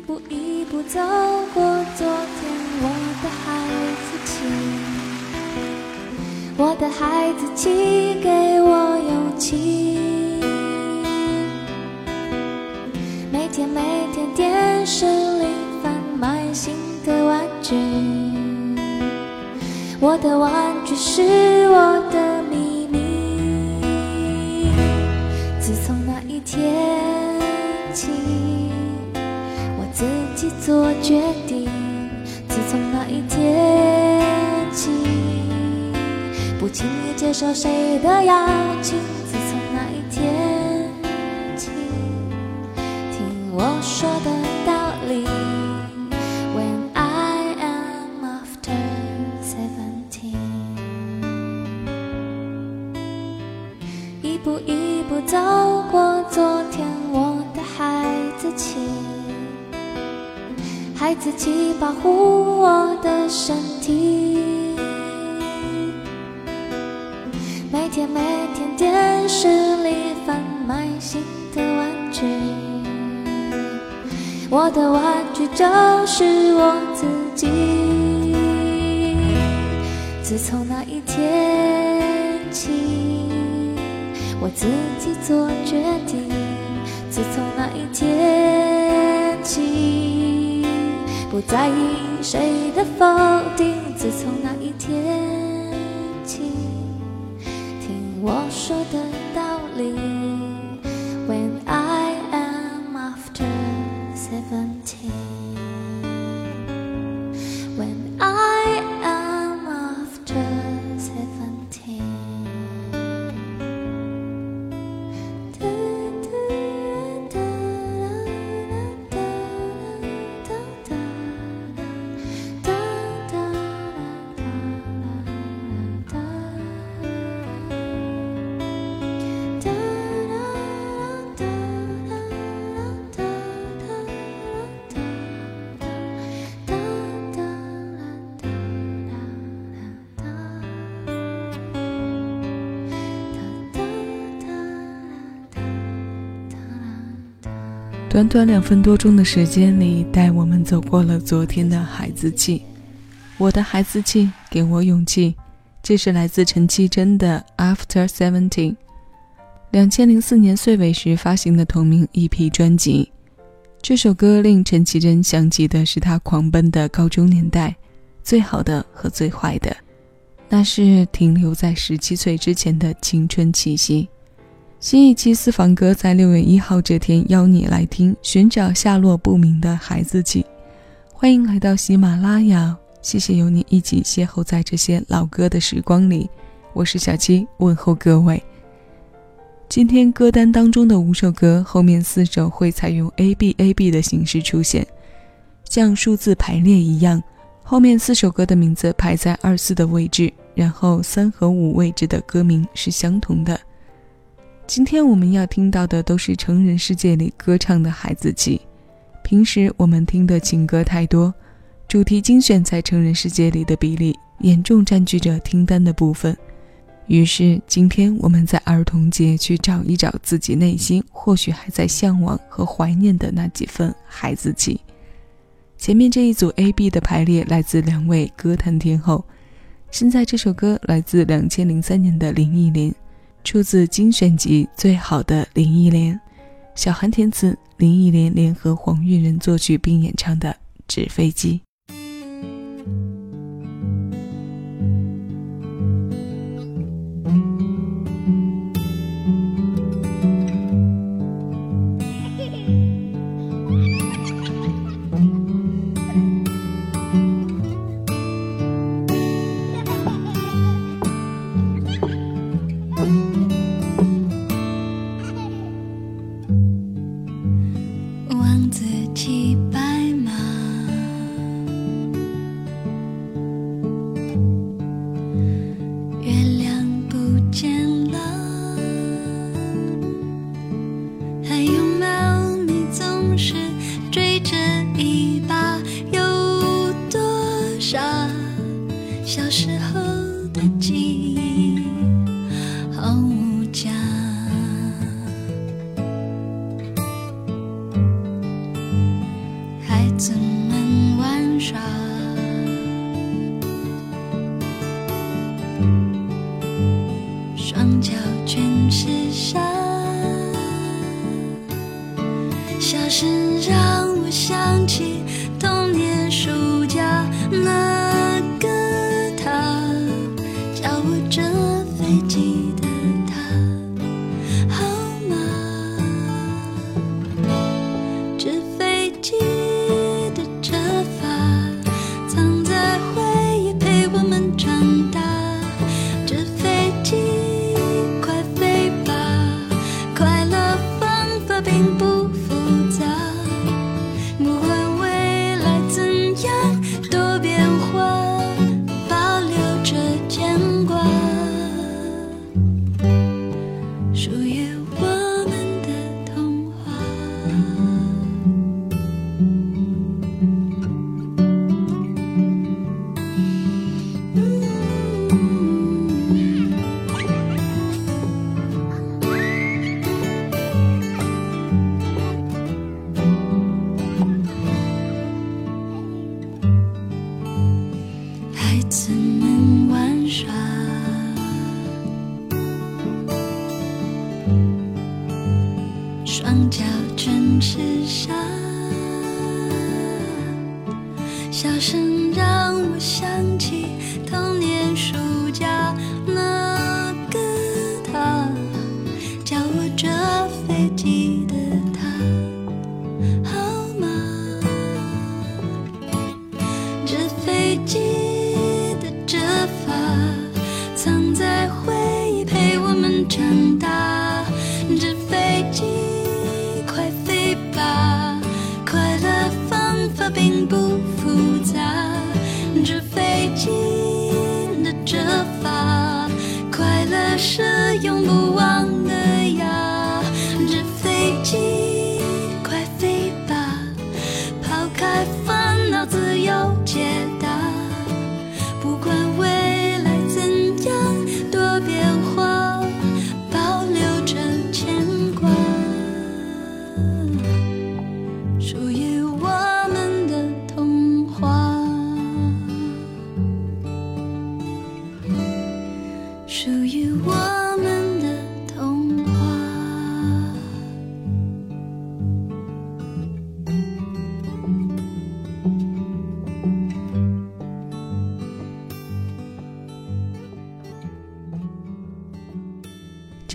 一步一步走过昨天，我的孩子气，我的孩子气，给我勇气。每天每天电视里贩卖新的玩具，我的玩具是我的秘密。自从那一天自己做决定。自从那一天起，不轻易接受谁的邀请。自从那一天起，听我说的孩子气保护我的身体，每天每天电视里贩卖新的玩具，我的玩具就是我自己。自从那一天起，我自己做决定。自从那一天。不在意谁的否定。自从那一天起，听我说的道理。When I am after seventeen, 短短两分多钟的时间里，带我们走过了昨天的孩子气。我的孩子气，给我勇气。这是来自陈绮贞的《After Seventeen》，两千零四年岁尾时发行的同名 EP 专辑。这首歌令陈绮贞想起的是她狂奔的高中年代，最好的和最坏的，那是停留在十七岁之前的青春气息。新一期私房歌在六月一号这天邀你来听，寻找下落不明的孩子气。欢迎来到喜马拉雅，谢谢有你一起邂逅在这些老歌的时光里。我是小七，问候各位。今天歌单当中的五首歌，后面四首会采用 A B A B 的形式出现，像数字排列一样，后面四首歌的名字排在二四的位置，然后三和五位置的歌名是相同的。今天我们要听到的都是成人世界里歌唱的孩子气。平时我们听的情歌太多，主题精选在成人世界里的比例严重占据着听单的部分。于是今天我们在儿童节去找一找自己内心或许还在向往和怀念的那几份孩子气。前面这一组 A B 的排列来自两位歌坛天后，现在这首歌来自两千零三年的林忆莲。出自精选集《最好的林忆莲》，小韩填词，林忆莲联合黄韵仁作曲并演唱的《纸飞机》。飞机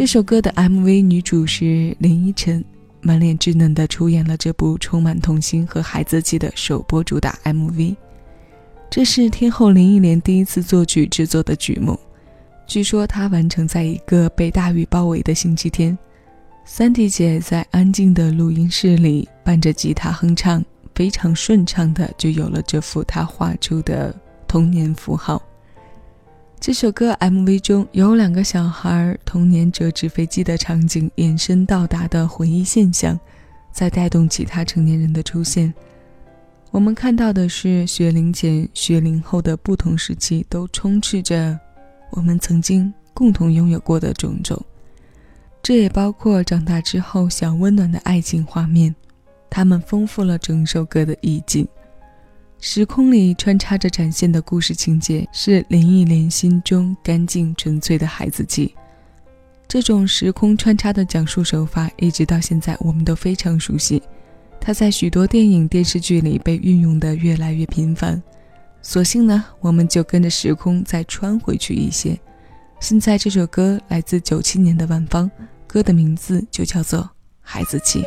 这首歌的 MV 女主是林依晨，满脸稚嫩的出演了这部充满童心和孩子气的首播主打 MV。这是天后林忆莲第一次作曲制作的曲目，据说她完成在一个被大雨包围的星期天。三弟姐在安静的录音室里伴着吉他哼唱，非常顺畅的就有了这幅她画出的童年符号。这首歌 MV 中有两个小孩童年折纸飞机的场景延伸到达的回忆现象，在带动其他成年人的出现。我们看到的是学龄前、学龄后的不同时期都充斥着我们曾经共同拥有过的种种，这也包括长大之后小温暖的爱情画面，它们丰富了整首歌的意境。时空里穿插着展现的故事情节，是林忆莲心中干净纯粹的孩子气。这种时空穿插的讲述手法，一直到现在我们都非常熟悉。它在许多电影、电视剧里被运用的越来越频繁。索性呢，我们就跟着时空再穿回去一些。现在这首歌来自九七年的万芳，歌的名字就叫做《孩子气》。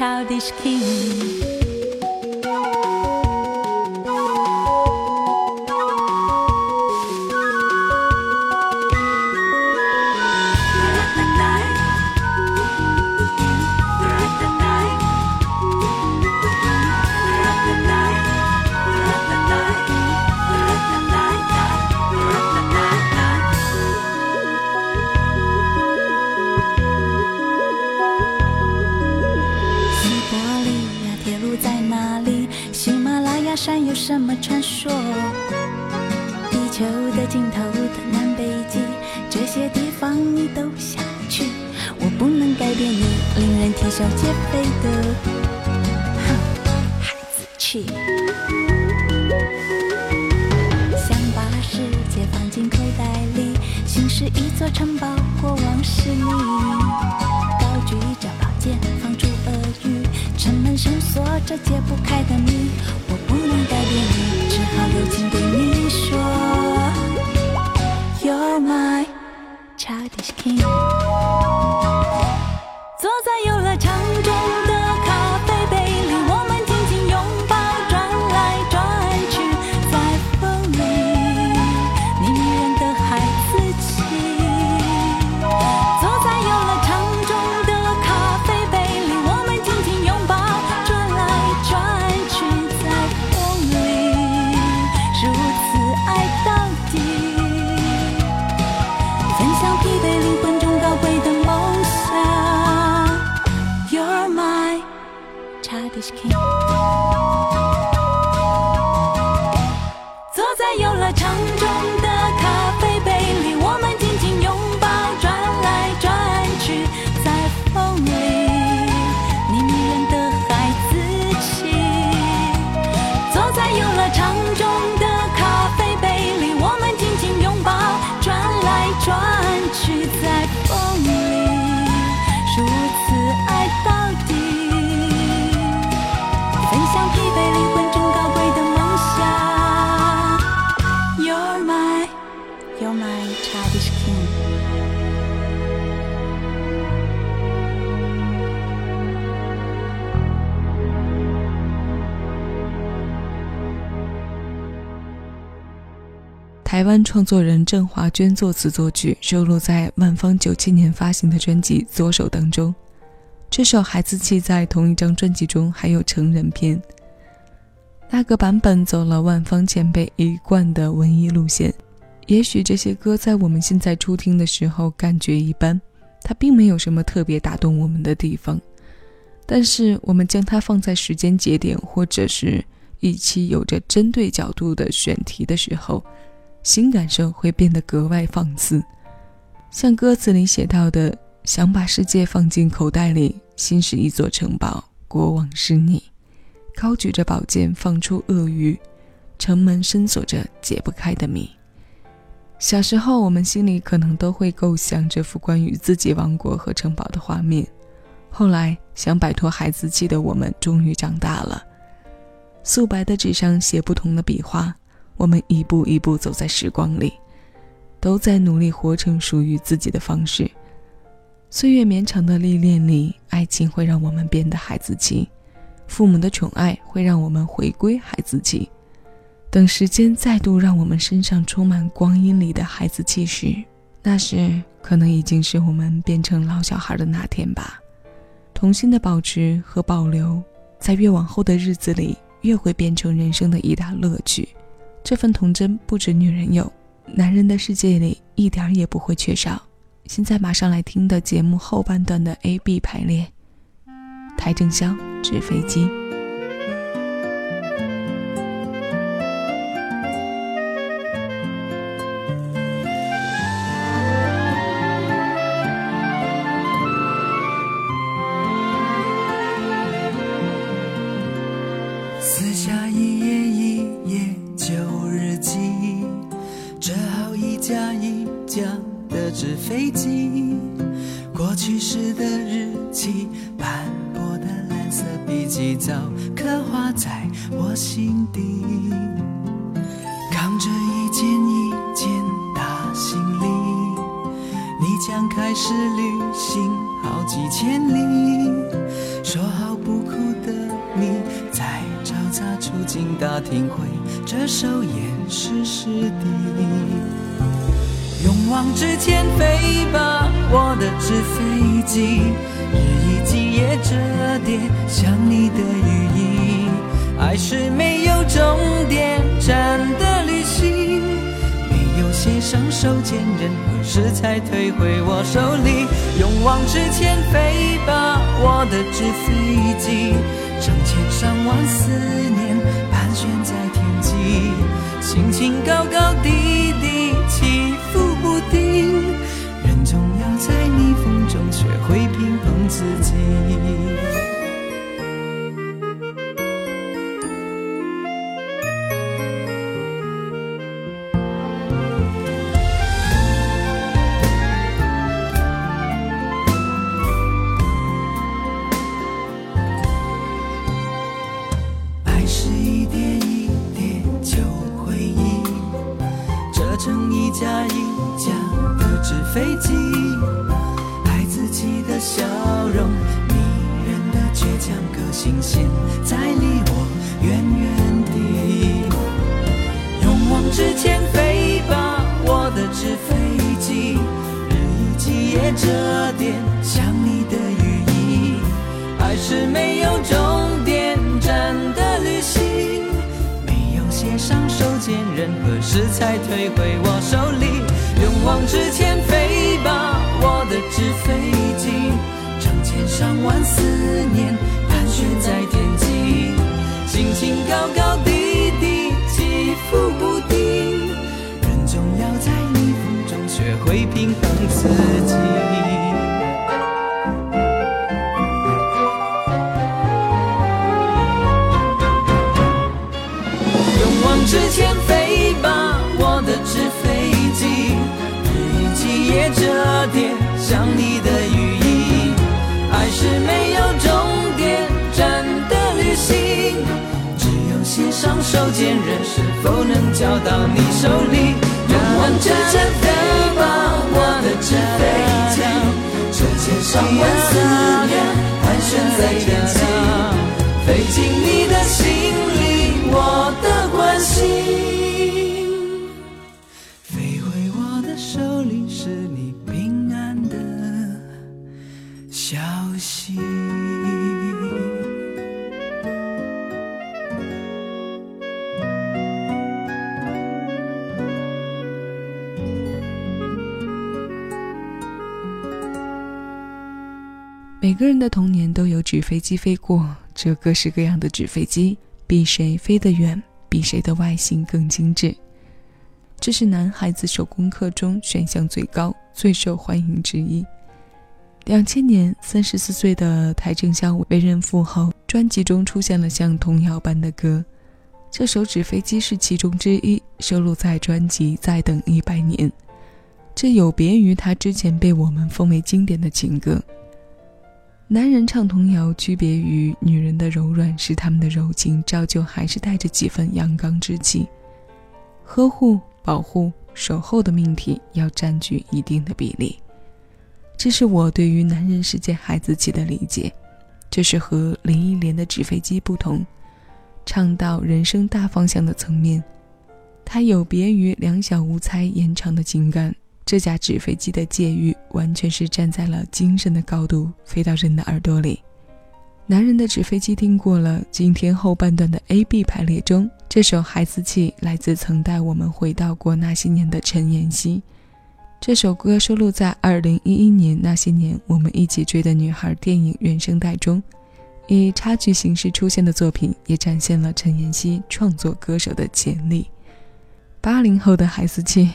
Childish king。的尽头的南北极，这些地方你都想去，我不能改变你令人啼笑皆非的，哼，孩子气。想把世界放进口袋里，心是一座城堡，过往是你。高举着宝剑，放出恶语，城门深锁着解不开的谜。我不能改变你，只好友情对你说 my childish king。台湾创作人郑华娟作词作曲，收录在万芳九七年发行的专辑《左手》当中。这首《孩子气》在同一张专辑中还有成人篇。那个版本走了万芳前辈一贯的文艺路线。也许这些歌在我们现在初听的时候感觉一般，它并没有什么特别打动我们的地方。但是我们将它放在时间节点，或者是一期有着针对角度的选题的时候，新感受会变得格外放肆。像歌词里写到的：“想把世界放进口袋里，心是一座城堡，国王是你。”高举着宝剑，放出鳄鱼，城门深锁着解不开的谜。小时候，我们心里可能都会构想这幅关于自己王国和城堡的画面。后来，想摆脱孩子气的我们终于长大了。素白的纸上写不同的笔画，我们一步一步走在时光里，都在努力活成属于自己的方式。岁月绵长的历练里，爱情会让我们变得孩子气，父母的宠爱会让我们回归孩子气。等时间再度让我们身上充满光阴里的孩子气时，那时可能已经是我们变成老小孩的那天吧。童心的保持和保留，在越往后的日子里，越会变成人生的一大乐趣。这份童真不止女人有，男人的世界里一点儿也不会缺少。现在马上来听的节目后半段的 A B 排列，邰正宵《纸飞机》。我心底。扛着一件一件大行李，你将开始旅行好几千里。说好不哭的你，在嘈杂出境大厅会这首掩饰湿地。勇往直前飞吧，我的纸飞机，日以继夜折叠，想你的。爱是没有终点站的旅行，没有写上手间，任何时才退回我手里。勇往直前飞吧，我的纸飞机，成千上万思念盘旋在天际，心情高高低低，起伏不定，人总要在逆风中学会平衡自己。飞机，爱自己的笑容，迷人的倔强个性，现在离我远远地。勇往直前飞吧，我的纸飞机，日以继夜折叠，像你的羽翼。爱是没有终点站的旅行，没有写上手间，任何时才退回我手里。勇往直前万思念盘旋在天际，心情高高低低，起伏不定，人总要在逆风中学会平衡自己。上手间，人是否能交到你手里？勇往直前飞吧，我的纸飞机，成千上万思念盘旋在天际。个人的童年都有纸飞机飞过，这各式各样的纸飞机，比谁飞得远，比谁的外形更精致。这是男孩子手工课中选项最高、最受欢迎之一。两千年，三十四岁的邰正宵为人父后，专辑中出现了像童谣般的歌。这首《纸飞机》是其中之一，收录在专辑《再等一百年》。这有别于他之前被我们奉为经典的情歌。男人唱童谣，区别于女人的柔软，是他们的柔情，照旧还是带着几分阳刚之气。呵护、保护、守候的命题要占据一定的比例。这是我对于男人世界孩子气的理解。这是和林忆莲的《纸飞机》不同，唱到人生大方向的层面。它有别于两小无猜延长的情感。这架纸飞机的界域完全是站在了精神的高度，飞到人的耳朵里。男人的纸飞机听过了，今天后半段的 A B 排列中，这首《孩子气》来自曾带我们回到过那些年的陈妍希。这首歌收录在2011年《那些年我们一起追的女孩》电影原声带中，以插曲形式出现的作品，也展现了陈妍希创作歌手的潜力。八零后的孩子气。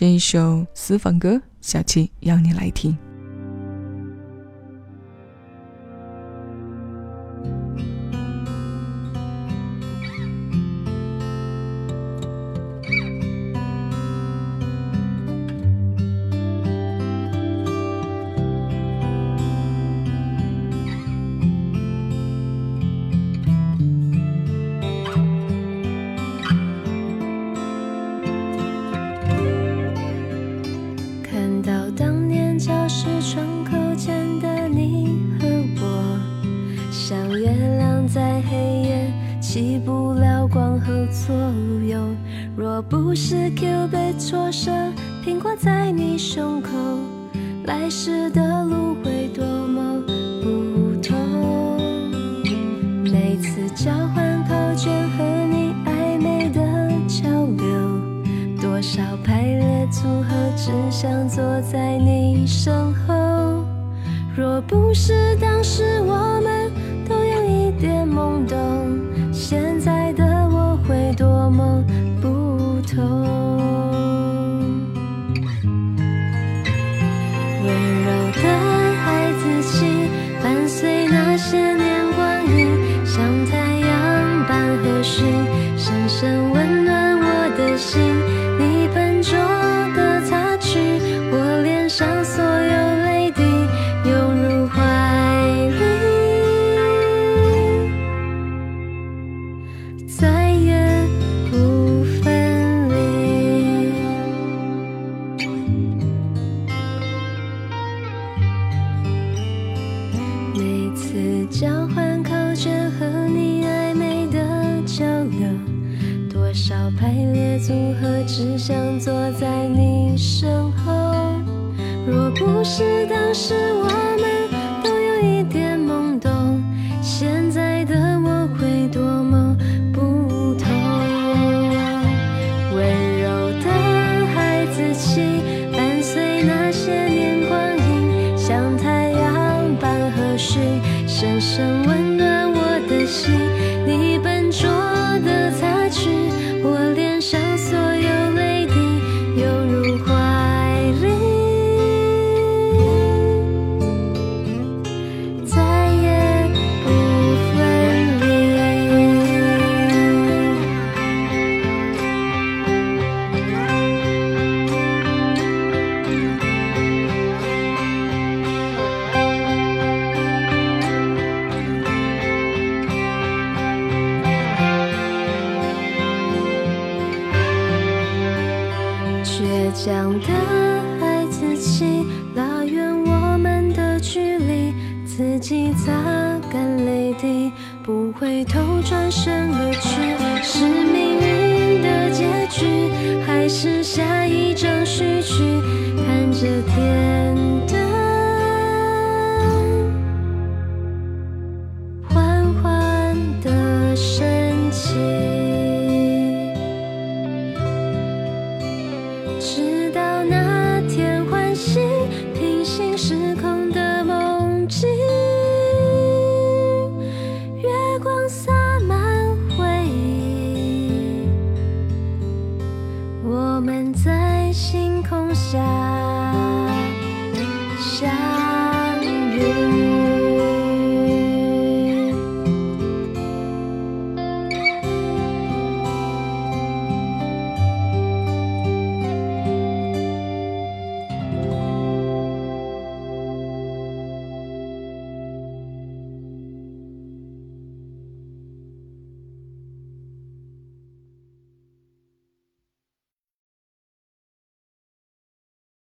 这一首私房歌，小七要你来听。说声苹果在你胸口来时的坐在你身后若不是当时我